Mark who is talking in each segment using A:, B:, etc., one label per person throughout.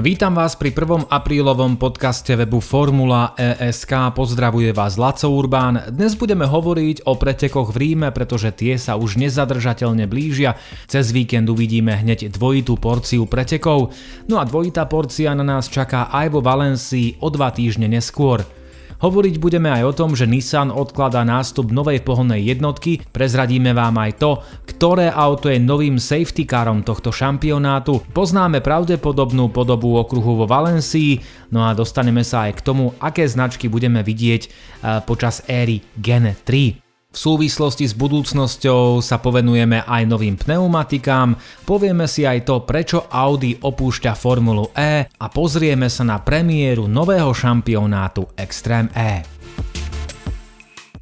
A: Vítam vás pri 1. aprílovom podcaste webu Formula ESK. Pozdravuje vás Laco Urbán. Dnes budeme hovoriť o pretekoch v Ríme, pretože tie sa už nezadržateľne blížia. Cez víkend uvidíme hneď dvojitú porciu pretekov. No a dvojitá porcia na nás čaká aj vo Valencii o dva týždne neskôr. Hovoriť budeme aj o tom, že Nissan odkladá nástup novej pohonnej jednotky, prezradíme vám aj to, ktoré auto je novým safety carom tohto šampionátu, poznáme pravdepodobnú podobu okruhu vo Valencii, no a dostaneme sa aj k tomu, aké značky budeme vidieť eh, počas éry Gen 3. V súvislosti s budúcnosťou sa povenujeme aj novým pneumatikám, povieme si aj to, prečo Audi opúšťa Formulu E a pozrieme sa na premiéru nového šampionátu Extreme E.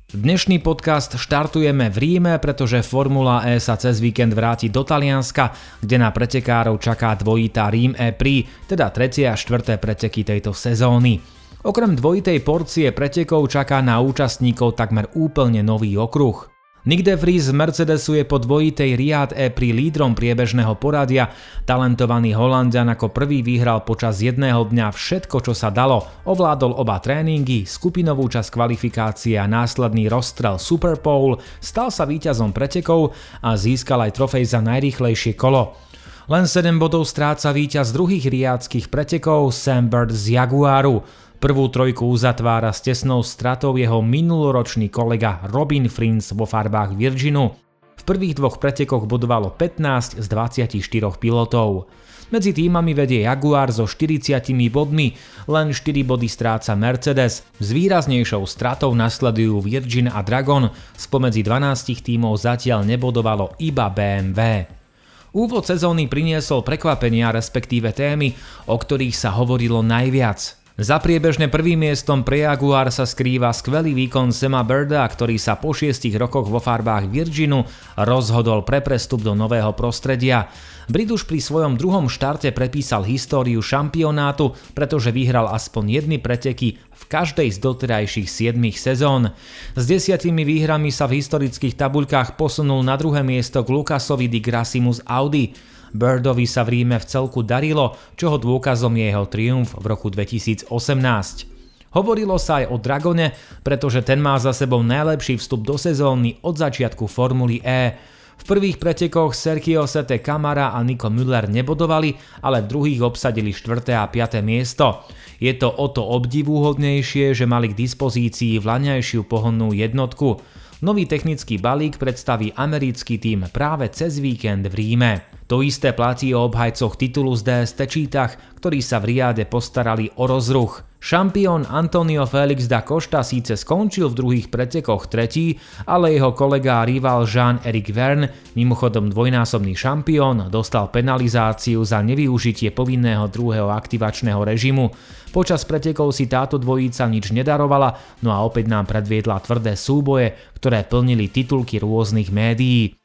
A: Dnešný podcast štartujeme v Ríme, pretože Formula E sa cez víkend vráti do Talianska, kde na pretekárov čaká dvojitá Rím E Prix, teda tretie a štvrté preteky tejto sezóny. Okrem dvojitej porcie pretekov čaká na účastníkov takmer úplne nový okruh. Nick de z Mercedesu je po dvojitej Riad E pri lídrom priebežného poradia. Talentovaný Holandian ako prvý vyhral počas jedného dňa všetko, čo sa dalo. Ovládol oba tréningy, skupinovú časť kvalifikácie a následný rozstrel Super Bowl, stal sa víťazom pretekov a získal aj trofej za najrýchlejšie kolo. Len 7 bodov stráca víťaz druhých riadských pretekov Sam Bird z Jaguaru. Prvú trojku uzatvára s tesnou stratou jeho minuloročný kolega Robin Frins vo farbách Virginu. V prvých dvoch pretekoch bodovalo 15 z 24 pilotov. Medzi týmami vedie Jaguar so 40 bodmi, len 4 body stráca Mercedes, s výraznejšou stratou nasledujú Virgin a Dragon, spomedzi 12 tímov zatiaľ nebodovalo iba BMW. Úvod sezóny priniesol prekvapenia respektíve témy, o ktorých sa hovorilo najviac. Za priebežne prvým miestom pre Jaguar sa skrýva skvelý výkon Sema Birda, ktorý sa po šiestich rokoch vo farbách Virginu rozhodol pre prestup do nového prostredia. Brit už pri svojom druhom štarte prepísal históriu šampionátu, pretože vyhral aspoň jedny preteky v každej z doterajších 7 sezón. S desiatimi výhrami sa v historických tabuľkách posunul na druhé miesto k Lukasovi di Grassimu z Audi. Birdovi sa v Ríme v celku darilo, čoho dôkazom je jeho triumf v roku 2018. Hovorilo sa aj o Dragone, pretože ten má za sebou najlepší vstup do sezóny od začiatku Formuly E. V prvých pretekoch Sergio Sete Kamara a Nico Müller nebodovali, ale v druhých obsadili 4. a 5. miesto. Je to o to obdivuhodnejšie, že mali k dispozícii vlaňajšiu pohonnú jednotku. Nový technický balík predstaví americký tým práve cez víkend v Ríme. To isté platí o obhajcoch titulu z DST čítach, ktorí sa v Riade postarali o rozruch. Šampión Antonio Felix da Costa síce skončil v druhých pretekoch tretí, ale jeho kolega a rival Jean-Eric Verne, mimochodom dvojnásobný šampión, dostal penalizáciu za nevyužitie povinného druhého aktivačného režimu. Počas pretekov si táto dvojica nič nedarovala, no a opäť nám predviedla tvrdé súboje, ktoré plnili titulky rôznych médií.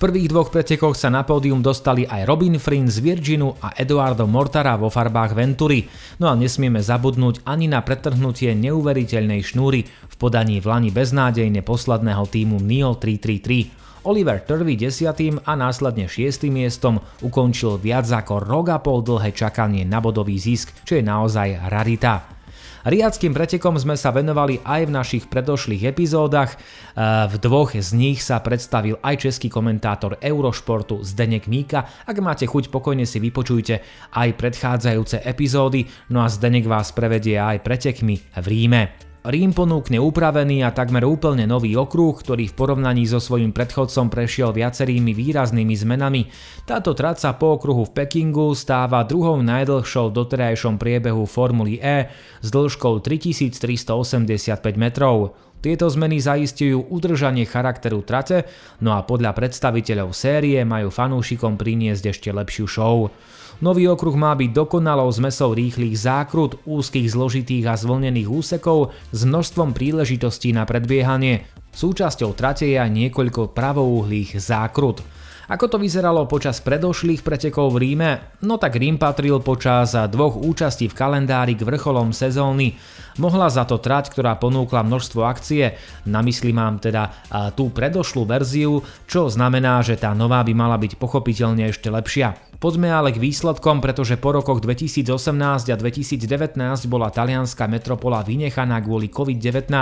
A: Prvých dvoch pretekoch sa na pódium dostali aj Robin Frin z Virginu a Eduardo Mortara vo farbách Ventury, no a nesmieme zabudnúť ani na pretrhnutie neuveriteľnej šnúry v podaní v lani beznádejne posledného týmu NIO 333. Oliver Turvey 10. a následne 6. miestom ukončil viac ako rok a pol dlhé čakanie na bodový zisk, čo je naozaj rarita. Riadským pretekom sme sa venovali aj v našich predošlých epizódach. E, v dvoch z nich sa predstavil aj český komentátor Eurošportu Zdenek Míka. Ak máte chuť, pokojne si vypočujte aj predchádzajúce epizódy, no a Zdenek vás prevedie aj pretekmi v Ríme. Rím ponúkne upravený a takmer úplne nový okruh, ktorý v porovnaní so svojím predchodcom prešiel viacerými výraznými zmenami. Táto trať sa po okruhu v Pekingu stáva druhou najdlhšou doterajšom priebehu Formuly E s dĺžkou 3385 metrov. Tieto zmeny zaistujú udržanie charakteru trate, no a podľa predstaviteľov série majú fanúšikom priniesť ešte lepšiu show. Nový okruh má byť dokonalou zmesou rýchlych zákrut, úzkých zložitých a zvlnených úsekov s množstvom príležitostí na predbiehanie. Súčasťou trate je aj niekoľko pravouhlých zákrut. Ako to vyzeralo počas predošlých pretekov v Ríme? No tak Rím patril počas dvoch účastí v kalendári k vrcholom sezóny. Mohla za to trať, ktorá ponúkla množstvo akcie, na mysli mám teda tú predošlú verziu, čo znamená, že tá nová by mala byť pochopiteľne ešte lepšia. Poďme ale k výsledkom, pretože po rokoch 2018 a 2019 bola talianská metropola vynechaná kvôli COVID-19.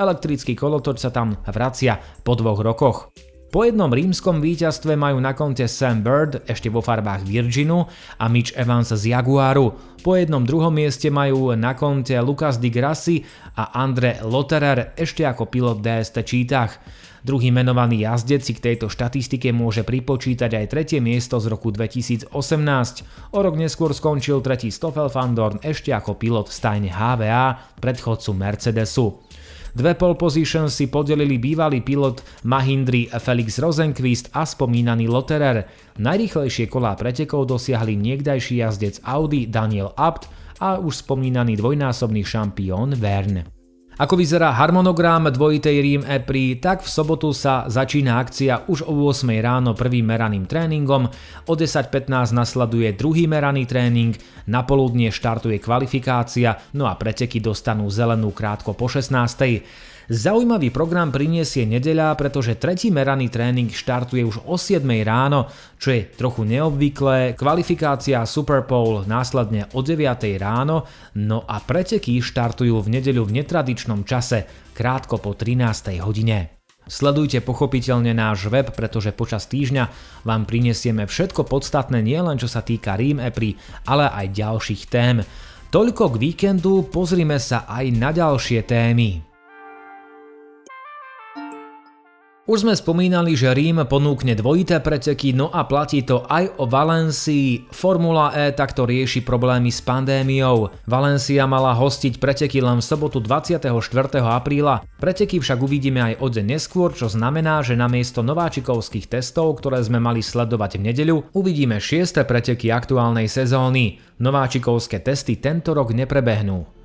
A: Elektrický kolotoč sa tam vracia po dvoch rokoch. Po jednom rímskom víťazstve majú na konte Sam Bird ešte vo farbách Virginu a Mitch Evans z Jaguaru. Po jednom druhom mieste majú na konte Lucas Di Grassi a Andre Lotterer ešte ako pilot DST Čítach. Druhý menovaný jazdec si k tejto štatistike môže pripočítať aj tretie miesto z roku 2018. O rok neskôr skončil tretí Stoffel van Dorn ešte ako pilot v stajne HVA, predchodcu Mercedesu. Dve pole position si podelili bývalý pilot Mahindry Felix Rosenquist a spomínaný Lotterer. Najrýchlejšie kolá pretekov dosiahli niekdajší jazdec Audi Daniel Abt a už spomínaný dvojnásobný šampión Verne. Ako vyzerá harmonogram dvojitej Rím Epri, tak v sobotu sa začína akcia už o 8 ráno prvým meraným tréningom, o 10.15 nasleduje druhý meraný tréning, na poludnie štartuje kvalifikácia, no a preteky dostanú zelenú krátko po 16. Zaujímavý program priniesie nedeľa, pretože tretí meraný tréning štartuje už o 7 ráno, čo je trochu neobvyklé, kvalifikácia Super Bowl následne o 9 ráno, no a preteky štartujú v nedeľu v netradičnom čase, krátko po 13 hodine. Sledujte pochopiteľne náš web, pretože počas týždňa vám prinesieme všetko podstatné nielen čo sa týka Rím Epri, ale aj ďalších tém. Toľko k víkendu, pozrime sa aj na ďalšie témy. Už sme spomínali, že Rím ponúkne dvojité preteky, no a platí to aj o Valencii. Formula E takto rieši problémy s pandémiou. Valencia mala hostiť preteky len v sobotu 24. apríla. Preteky však uvidíme aj o deň neskôr, čo znamená, že namiesto nováčikovských testov, ktoré sme mali sledovať v nedeľu, uvidíme šieste preteky aktuálnej sezóny. Nováčikovské testy tento rok neprebehnú.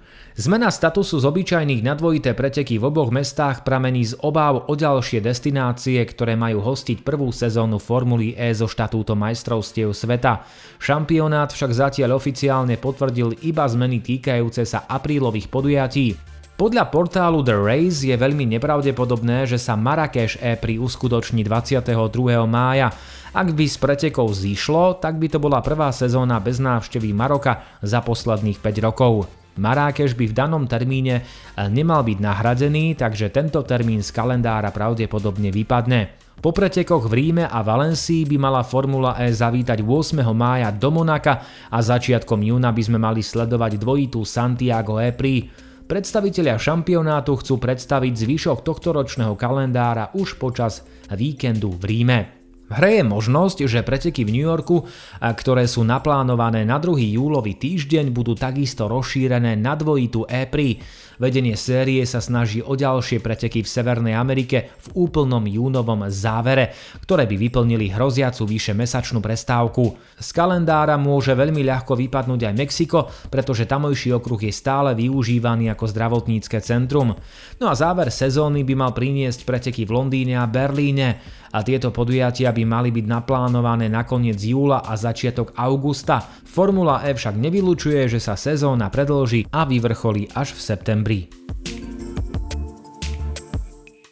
A: Zmena statusu z obyčajných na dvojité preteky v oboch mestách pramení z obáv o ďalšie destinácie, ktoré majú hostiť prvú sezónu Formuly E zo štatútom majstrovstiev sveta. Šampionát však zatiaľ oficiálne potvrdil iba zmeny týkajúce sa aprílových podujatí. Podľa portálu The Race je veľmi nepravdepodobné, že sa Marrakeš E pri uskutoční 22. mája. Ak by z pretekov zišlo, tak by to bola prvá sezóna bez návštevy Maroka za posledných 5 rokov. Marákeš by v danom termíne eh, nemal byť nahradený, takže tento termín z kalendára pravdepodobne vypadne. Po pretekoch v Ríme a Valencii by mala Formula E zavítať 8. mája do Monaka a začiatkom júna by sme mali sledovať dvojitú Santiago E-Prix. Predstavitelia šampionátu chcú predstaviť zvyšok tohtoročného kalendára už počas víkendu v Ríme. V hre je možnosť, že preteky v New Yorku, ktoré sú naplánované na 2. júlový týždeň, budú takisto rozšírené na dvojitú E-Prix. Vedenie série sa snaží o ďalšie preteky v Severnej Amerike v úplnom júnovom závere, ktoré by vyplnili hroziacu vyše mesačnú prestávku. Z kalendára môže veľmi ľahko vypadnúť aj Mexiko, pretože tamojší okruh je stále využívaný ako zdravotnícke centrum. No a záver sezóny by mal priniesť preteky v Londýne a Berlíne a tieto podujatia by mali byť naplánované na koniec júla a začiatok augusta. Formula E však nevylučuje, že sa sezóna predlží a vyvrcholí až v septembri.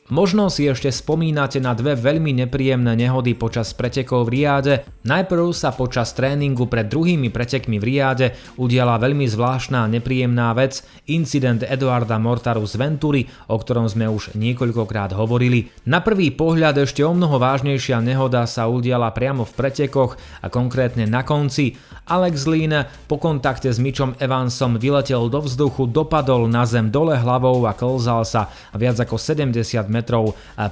A: Možno si ešte spomínate na dve veľmi nepríjemné nehody počas pretekov v Riade. Najprv sa počas tréningu pred druhými pretekmi v Riade udiala veľmi zvláštna a nepríjemná vec, incident Eduarda Mortaru z Ventury, o ktorom sme už niekoľkokrát hovorili. Na prvý pohľad ešte o mnoho vážnejšia nehoda sa udiala priamo v pretekoch a konkrétne na konci. Alex Lean po kontakte s Mitchom Evansom vyletel do vzduchu, dopadol na zem dole hlavou a klzal sa viac ako 70 metrov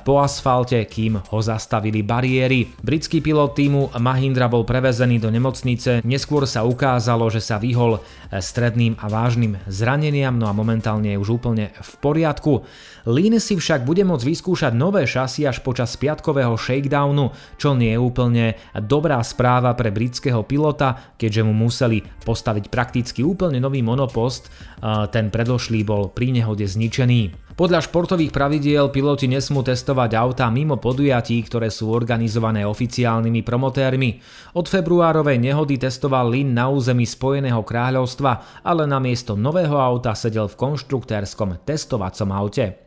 A: po asfalte, kým ho zastavili bariéry. Britský pilot týmu Mahindra bol prevezený do nemocnice, neskôr sa ukázalo, že sa vyhol stredným a vážnym zraneniam, no a momentálne je už úplne v poriadku. Lean si však bude môcť vyskúšať nové šasy až počas piatkového shakedownu, čo nie je úplne dobrá správa pre britského pilota, keď keďže mu museli postaviť prakticky úplne nový monopost, ten predošlý bol pri nehode zničený. Podľa športových pravidiel piloti nesmú testovať auta mimo podujatí, ktoré sú organizované oficiálnymi promotérmi. Od februárovej nehody testoval Lin na území Spojeného kráľovstva, ale namiesto nového auta sedel v konštruktérskom testovacom aute.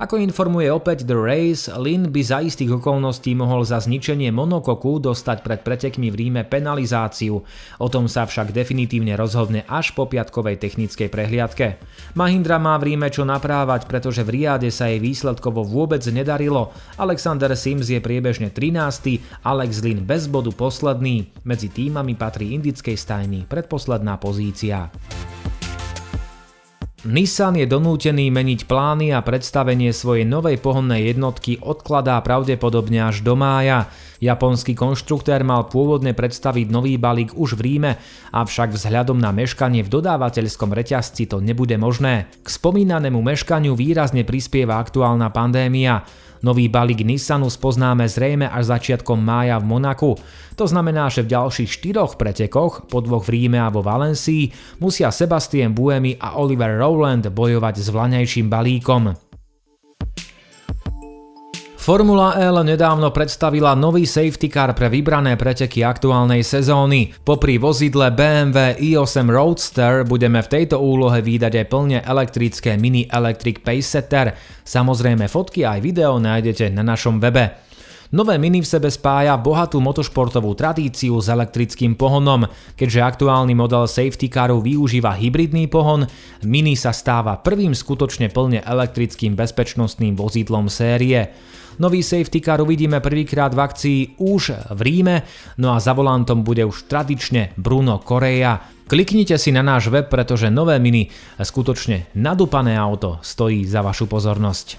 A: Ako informuje opäť The Race, Lin by za istých okolností mohol za zničenie monokoku dostať pred pretekmi v Ríme penalizáciu. O tom sa však definitívne rozhodne až po piatkovej technickej prehliadke. Mahindra má v Ríme čo naprávať, pretože v Riade sa jej výsledkovo vôbec nedarilo. Alexander Sims je priebežne 13. Alex Lin bez bodu posledný. Medzi týmami patrí indickej stajny predposledná pozícia. Nissan je donútený meniť plány a predstavenie svojej novej pohonnej jednotky odkladá pravdepodobne až do mája. Japonský konštruktér mal pôvodne predstaviť nový balík už v Ríme, avšak vzhľadom na meškanie v dodávateľskom reťazci to nebude možné. K spomínanému meškaniu výrazne prispieva aktuálna pandémia. Nový balík Nissanu spoznáme zrejme až začiatkom mája v Monaku. To znamená, že v ďalších štyroch pretekoch, po dvoch v Ríme a vo Valencii, musia Sebastien Buemi a Oliver Rowland bojovať s vlaňajším balíkom. Formula E nedávno predstavila nový safety car pre vybrané preteky aktuálnej sezóny. Popri vozidle BMW i8 Roadster budeme v tejto úlohe výdať aj plne elektrické Mini Electric Pacesetter. Samozrejme fotky aj video nájdete na našom webe. Nové Mini v sebe spája bohatú motošportovú tradíciu s elektrickým pohonom. Keďže aktuálny model safety caru využíva hybridný pohon, Mini sa stáva prvým skutočne plne elektrickým bezpečnostným vozidlom série. Nový safety car uvidíme prvýkrát v akcii už v Ríme, no a za volantom bude už tradične Bruno Korea. Kliknite si na náš web, pretože nové Mini, skutočne nadúpané auto, stojí za vašu pozornosť.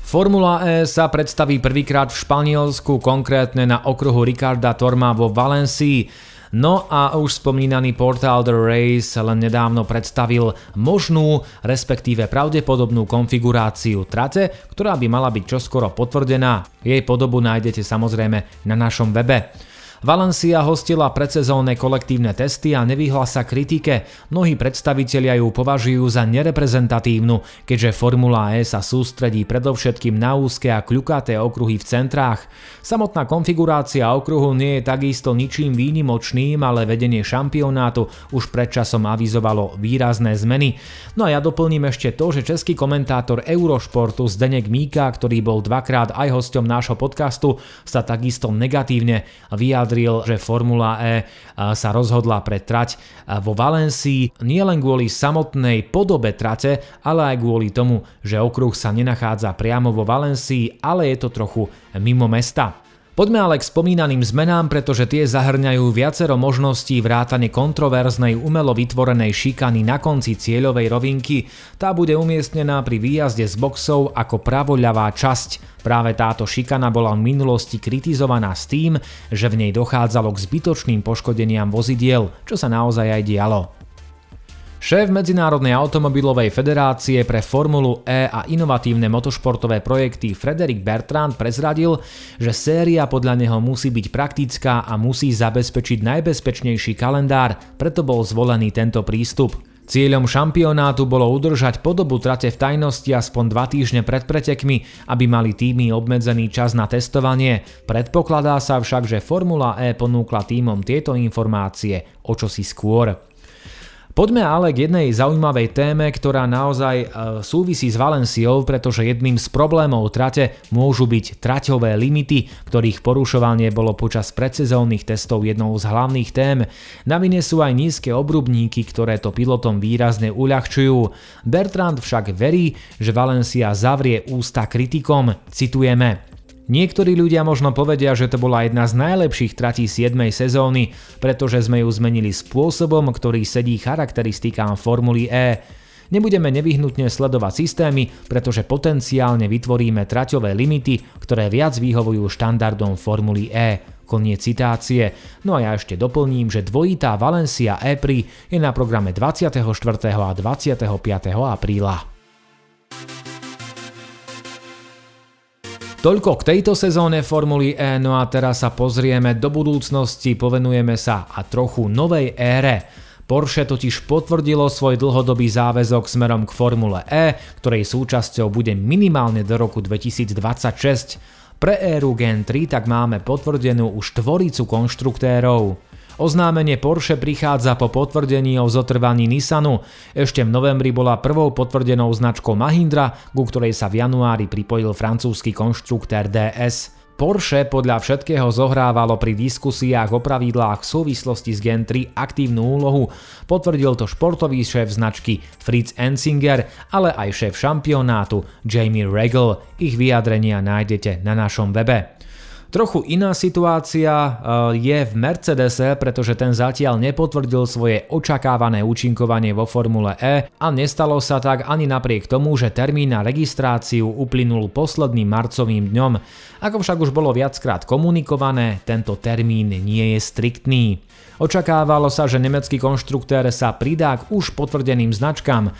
A: Formula E sa predstaví prvýkrát v Španielsku, konkrétne na okruhu Ricarda Torma vo Valencii. No a už spomínaný portál The Race len nedávno predstavil možnú, respektíve pravdepodobnú konfiguráciu trate, ktorá by mala byť čoskoro potvrdená. Jej podobu nájdete samozrejme na našom webe. Valencia hostila predsezónne kolektívne testy a nevyhla sa kritike. Mnohí predstavitelia ju považujú za nereprezentatívnu, keďže Formula E sa sústredí predovšetkým na úzke a kľukaté okruhy v centrách. Samotná konfigurácia okruhu nie je takisto ničím výnimočným, ale vedenie šampionátu už predčasom avizovalo výrazné zmeny. No a ja doplním ešte to, že český komentátor Eurošportu Zdenek Míka, ktorý bol dvakrát aj hosťom nášho podcastu, sa takisto negatívne vyjadril vyjadril, že Formula E sa rozhodla pre trať vo Valencii nielen kvôli samotnej podobe trate, ale aj kvôli tomu, že okruh sa nenachádza priamo vo Valencii, ale je to trochu mimo mesta. Poďme ale k spomínaným zmenám, pretože tie zahrňajú viacero možností vrátane kontroverznej umelo vytvorenej šikany na konci cieľovej rovinky. Tá bude umiestnená pri výjazde z boxov ako pravoľavá časť. Práve táto šikana bola v minulosti kritizovaná s tým, že v nej dochádzalo k zbytočným poškodeniam vozidiel, čo sa naozaj aj dialo. Šéf Medzinárodnej automobilovej federácie pre Formulu E a inovatívne motošportové projekty Frederik Bertrand prezradil, že séria podľa neho musí byť praktická a musí zabezpečiť najbezpečnejší kalendár, preto bol zvolený tento prístup. Cieľom šampionátu bolo udržať podobu trate v tajnosti aspoň dva týždne pred pretekmi, aby mali týmy obmedzený čas na testovanie. Predpokladá sa však, že Formula E ponúkla týmom tieto informácie o čosi skôr. Poďme ale k jednej zaujímavej téme, ktorá naozaj e, súvisí s Valenciou, pretože jedným z problémov trate môžu byť traťové limity, ktorých porušovanie bolo počas predsezónnych testov jednou z hlavných tém. Na vine sú aj nízke obrubníky, ktoré to pilotom výrazne uľahčujú. Bertrand však verí, že Valencia zavrie ústa kritikom, citujeme. Niektorí ľudia možno povedia, že to bola jedna z najlepších tratí 7. sezóny, pretože sme ju zmenili spôsobom, ktorý sedí charakteristikám Formuly E. Nebudeme nevyhnutne sledovať systémy, pretože potenciálne vytvoríme traťové limity, ktoré viac vyhovujú štandardom Formuly E. Koniec citácie. No a ja ešte doplním, že dvojitá Valencia E-Pri je na programe 24. a 25. apríla. Toľko k tejto sezóne Formuly E, no a teraz sa pozrieme do budúcnosti, povenujeme sa a trochu novej ére. Porsche totiž potvrdilo svoj dlhodobý záväzok smerom k Formule E, ktorej súčasťou bude minimálne do roku 2026. Pre éru Gen 3 tak máme potvrdenú už tvoricu konštruktérov. Oznámenie Porsche prichádza po potvrdení o zotrvaní Nissanu. Ešte v novembri bola prvou potvrdenou značkou Mahindra, ku ktorej sa v januári pripojil francúzsky konštruktér DS. Porsche podľa všetkého zohrávalo pri diskusiách o pravidlách v súvislosti s Gen 3 aktívnu úlohu. Potvrdil to športový šéf značky Fritz Ensinger, ale aj šéf šampionátu Jamie Regal. Ich vyjadrenia nájdete na našom webe. Trochu iná situácia eh, je v Mercedese, pretože ten zatiaľ nepotvrdil svoje očakávané účinkovanie vo Formule E a nestalo sa tak ani napriek tomu, že termín na registráciu uplynul posledným marcovým dňom. Ako však už bolo viackrát komunikované, tento termín nie je striktný. Očakávalo sa, že nemecký konštruktér sa pridá k už potvrdeným značkám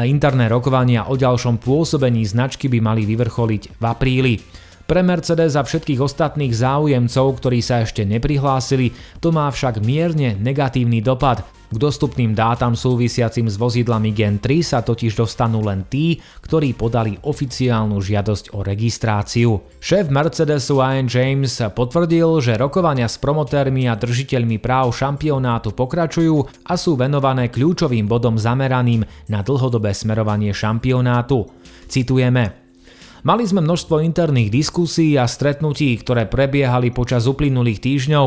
A: interné rokovania o ďalšom pôsobení značky by mali vyvrcholiť v apríli. Pre Mercedes a všetkých ostatných záujemcov, ktorí sa ešte neprihlásili, to má však mierne negatívny dopad. K dostupným dátam súvisiacim s vozidlami Gen 3 sa totiž dostanú len tí, ktorí podali oficiálnu žiadosť o registráciu. Šéf Mercedesu Ian James potvrdil, že rokovania s promotérmi a držiteľmi práv šampionátu pokračujú a sú venované kľúčovým bodom zameraným na dlhodobé smerovanie šampionátu. Citujeme Mali sme množstvo interných diskusí a stretnutí, ktoré prebiehali počas uplynulých týždňov.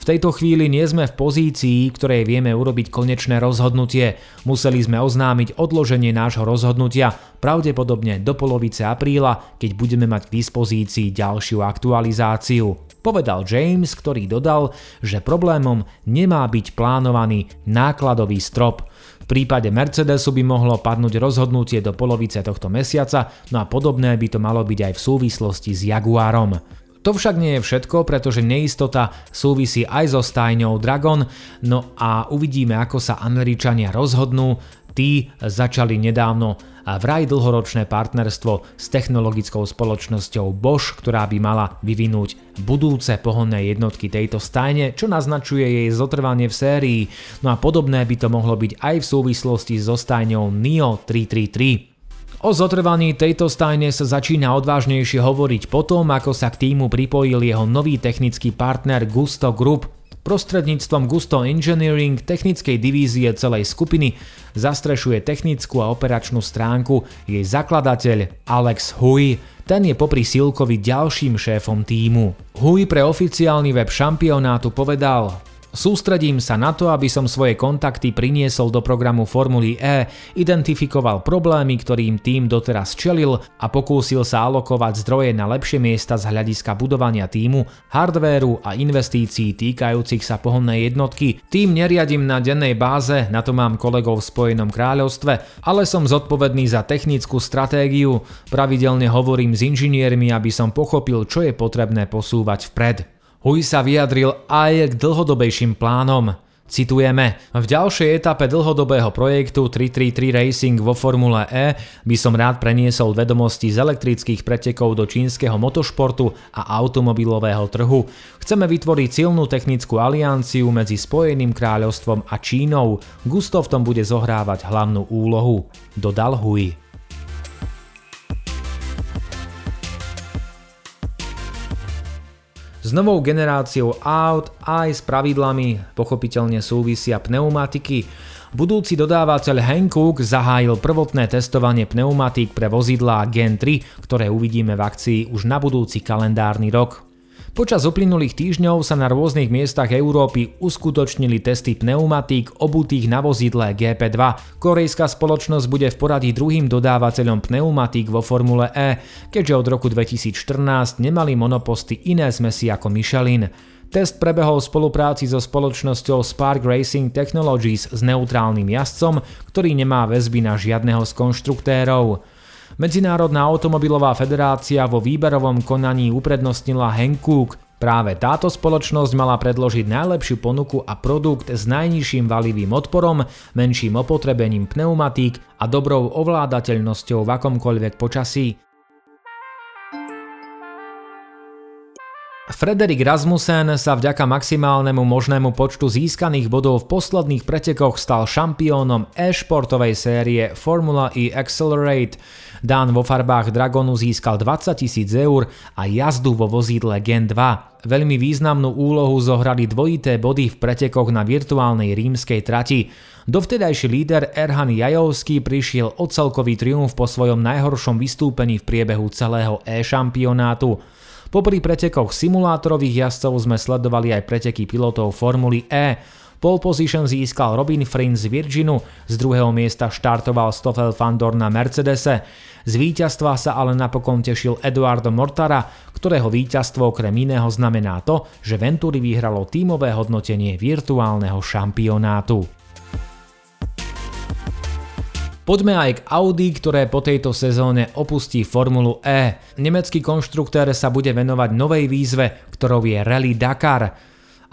A: V tejto chvíli nie sme v pozícii, ktorej vieme urobiť konečné rozhodnutie. Museli sme oznámiť odloženie nášho rozhodnutia, pravdepodobne do polovice apríla, keď budeme mať k dispozícii ďalšiu aktualizáciu. Povedal James, ktorý dodal, že problémom nemá byť plánovaný nákladový strop prípade Mercedesu by mohlo padnúť rozhodnutie do polovice tohto mesiaca, no a podobné by to malo byť aj v súvislosti s Jaguárom. To však nie je všetko, pretože neistota súvisí aj so stajňou Dragon, no a uvidíme, ako sa Američania rozhodnú. Tí začali nedávno a vraj dlhoročné partnerstvo s technologickou spoločnosťou Bosch, ktorá by mala vyvinúť budúce pohonné jednotky tejto stajne, čo naznačuje jej zotrvanie v sérii. No a podobné by to mohlo byť aj v súvislosti so stajňou NIO 333. O zotrvaní tejto stajne sa začína odvážnejšie hovoriť potom, ako sa k týmu pripojil jeho nový technický partner Gusto Group, Prostredníctvom Gusto Engineering technickej divízie celej skupiny zastrešuje technickú a operačnú stránku jej zakladateľ Alex Hui. Ten je popri Silkovi ďalším šéfom týmu. Hui pre oficiálny web šampionátu povedal, Sústredím sa na to, aby som svoje kontakty priniesol do programu Formuly E, identifikoval problémy, ktorým tým doteraz čelil a pokúsil sa alokovať zdroje na lepšie miesta z hľadiska budovania týmu, hardvéru a investícií týkajúcich sa pohonnej jednotky. Tým neriadím na dennej báze, na to mám kolegov v Spojenom kráľovstve, ale som zodpovedný za technickú stratégiu. Pravidelne hovorím s inžiniermi, aby som pochopil, čo je potrebné posúvať vpred. Huy sa vyjadril aj k dlhodobejším plánom. Citujeme, v ďalšej etape dlhodobého projektu 333 Racing vo Formule E by som rád preniesol vedomosti z elektrických pretekov do čínskeho motošportu a automobilového trhu. Chceme vytvoriť silnú technickú alianciu medzi Spojeným kráľovstvom a Čínou. Gusto v tom bude zohrávať hlavnú úlohu, dodal Hui. S novou generáciou aut aj s pravidlami pochopiteľne súvisia pneumatiky. Budúci dodávateľ Hankook zahájil prvotné testovanie pneumatík pre vozidlá Gen 3, ktoré uvidíme v akcii už na budúci kalendárny rok. Počas uplynulých týždňov sa na rôznych miestach Európy uskutočnili testy pneumatík obutých na vozidle GP2. Korejská spoločnosť bude v poradí druhým dodávateľom pneumatík vo Formule E, keďže od roku 2014 nemali monoposty iné zmesi ako Michelin. Test prebehol v spolupráci so spoločnosťou Spark Racing Technologies s neutrálnym jazdcom, ktorý nemá väzby na žiadneho z konštruktérov. Medzinárodná automobilová federácia vo výberovom konaní uprednostnila Hankook. Práve táto spoločnosť mala predložiť najlepšiu ponuku a produkt s najnižším valivým odporom, menším opotrebením pneumatík a dobrou ovládateľnosťou v akomkoľvek počasí. Frederik Rasmussen sa vďaka maximálnemu možnému počtu získaných bodov v posledných pretekoch stal šampiónom e-športovej série Formula E Accelerate. Dan vo farbách Dragonu získal 20 tisíc eur a jazdu vo vozidle Gen 2. Veľmi významnú úlohu zohrali dvojité body v pretekoch na virtuálnej rímskej trati. Dovtedajší líder Erhan Jajovský prišiel o celkový triumf po svojom najhoršom vystúpení v priebehu celého e-šampionátu. Popri pretekoch simulátorových jazdcov sme sledovali aj preteky pilotov Formuly E. Pole position získal Robin Frin z Virginu, z druhého miesta štartoval Stoffel Fandor na Mercedese. Z víťazstva sa ale napokon tešil Eduardo Mortara, ktorého víťazstvo okrem iného znamená to, že Venturi vyhralo tímové hodnotenie virtuálneho šampionátu. Poďme aj k Audi, ktoré po tejto sezóne opustí Formulu E. Nemecký konštruktér sa bude venovať novej výzve, ktorou je Rally Dakar.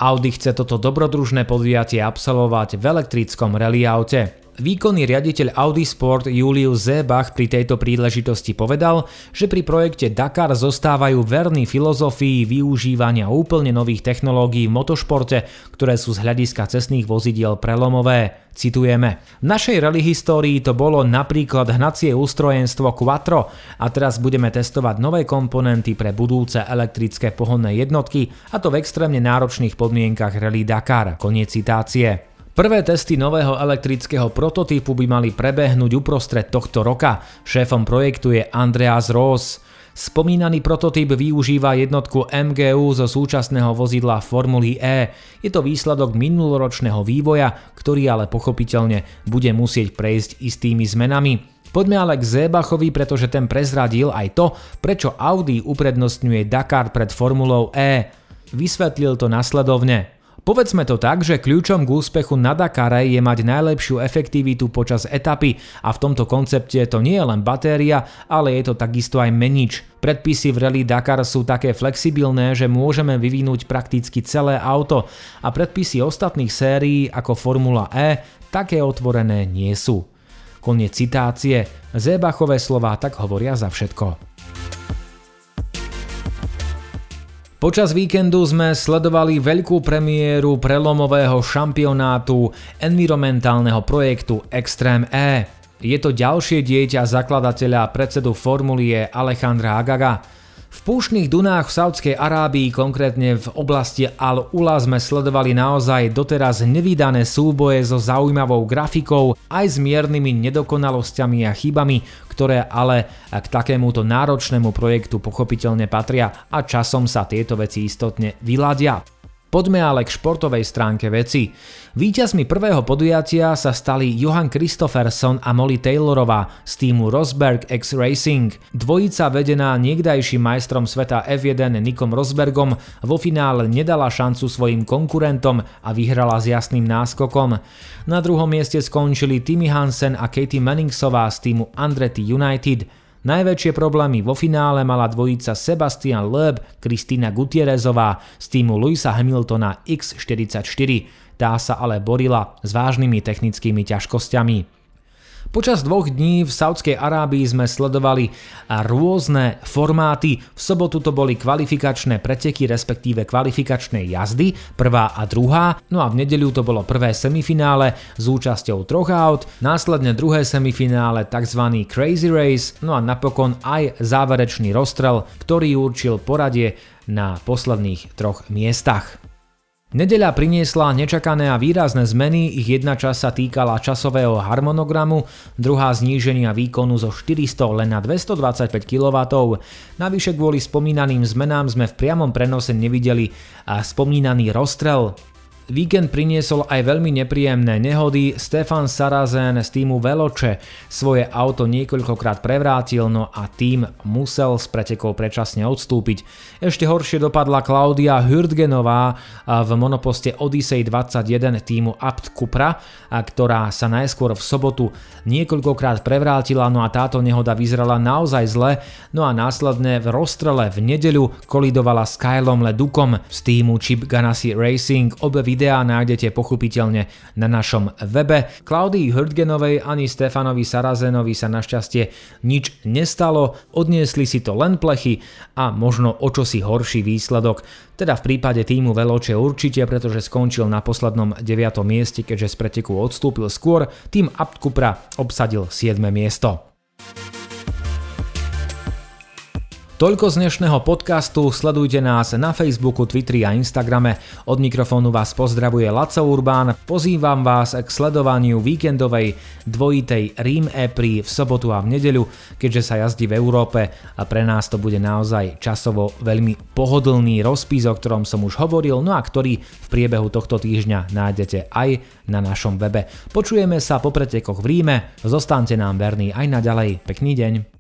A: Audi chce toto dobrodružné podujatie absolvovať v elektrickom rally aute. Výkonný riaditeľ Audi Sport Julius Zebach pri tejto príležitosti povedal, že pri projekte Dakar zostávajú verní filozofii využívania úplne nových technológií v motošporte, ktoré sú z hľadiska cestných vozidiel prelomové. Citujeme. V našej rally histórii to bolo napríklad hnacie ústrojenstvo Quattro a teraz budeme testovať nové komponenty pre budúce elektrické pohonné jednotky a to v extrémne náročných podmienkach rally Dakar. Koniec citácie. Prvé testy nového elektrického prototypu by mali prebehnúť uprostred tohto roka. Šéfom projektu je Andreas Ross. Spomínaný prototyp využíva jednotku MGU zo súčasného vozidla Formuly E. Je to výsledok minuloročného vývoja, ktorý ale pochopiteľne bude musieť prejsť istými zmenami. Poďme ale k Zébachovi, pretože ten prezradil aj to, prečo Audi uprednostňuje Dakar pred Formulou E. Vysvetlil to nasledovne. Povedzme to tak, že kľúčom k úspechu na Dakare je mať najlepšiu efektivitu počas etapy a v tomto koncepte to nie je len batéria, ale je to takisto aj menič. Predpisy v Rally Dakar sú také flexibilné, že môžeme vyvinúť prakticky celé auto a predpisy ostatných sérií ako Formula E také otvorené nie sú. Koniec citácie. Zébachové slová tak hovoria za všetko. Počas víkendu sme sledovali veľkú premiéru prelomového šampionátu environmentálneho projektu Extreme E. Je to ďalšie dieťa zakladateľa predsedu formulie Alejandra Agaga. V púšnych Dunách v Saudskej Arábii, konkrétne v oblasti Al-Ula sme sledovali naozaj doteraz nevydané súboje so zaujímavou grafikou aj s miernymi nedokonalosťami a chybami, ktoré ale k takémuto náročnému projektu pochopiteľne patria a časom sa tieto veci istotne vyladia. Poďme ale k športovej stránke veci. Výťazmi prvého podujatia sa stali Johan Christofferson a Molly Taylorová z týmu Rosberg X Racing. Dvojica vedená niekdajším majstrom sveta F1 Nikom Rosbergom vo finále nedala šancu svojim konkurentom a vyhrala s jasným náskokom. Na druhom mieste skončili Timmy Hansen a Katie Manningsová z týmu Andretti United. Najväčšie problémy vo finále mala dvojica Sebastian Loeb, Kristýna Gutierrezová z týmu Luisa Hamiltona X44. Tá sa ale borila s vážnymi technickými ťažkosťami. Počas dvoch dní v Saudskej Arábii sme sledovali rôzne formáty. V sobotu to boli kvalifikačné preteky, respektíve kvalifikačné jazdy, prvá a druhá. No a v nedeľu to bolo prvé semifinále s účasťou troch aut, následne druhé semifinále tzv. Crazy Race, no a napokon aj záverečný rozstrel, ktorý určil poradie na posledných troch miestach. Nedeľa priniesla nečakané a výrazné zmeny, ich jedna časť sa týkala časového harmonogramu, druhá zníženia výkonu zo 400 len na 225 kW. Navyše kvôli spomínaným zmenám sme v priamom prenose nevideli a spomínaný rozstrel. Víkend priniesol aj veľmi nepríjemné nehody. Stefan Sarazen z týmu Veloče svoje auto niekoľkokrát prevrátil, no a tým musel z pretekov predčasne odstúpiť. Ešte horšie dopadla Klaudia Hürtgenová v monoposte Odyssey 21 týmu Apt Cupra, ktorá sa najskôr v sobotu niekoľkokrát prevrátila, no a táto nehoda vyzerala naozaj zle, no a následne v rozstrele v nedeľu kolidovala s Kylom Ledukom z týmu Chip Ganassi Racing. Obe videá nájdete pochopiteľne na našom webe. Klaudii Hrdgenovej ani Stefanovi Sarazenovi sa našťastie nič nestalo, odniesli si to len plechy a možno o čosi horší výsledok. Teda v prípade týmu Veloče určite, pretože skončil na poslednom 9. mieste, keďže z preteku odstúpil skôr, tým Abt Cupra obsadil 7. miesto. Toľko z dnešného podcastu, sledujte nás na Facebooku, Twitteri a Instagrame. Od mikrofónu vás pozdravuje Laco Urbán, pozývam vás k sledovaniu víkendovej dvojitej Rím Epri v sobotu a v nedeľu, keďže sa jazdí v Európe a pre nás to bude naozaj časovo veľmi pohodlný rozpis, o ktorom som už hovoril, no a ktorý v priebehu tohto týždňa nájdete aj na našom webe. Počujeme sa po pretekoch v Ríme, zostaňte nám verní aj naďalej. Pekný deň.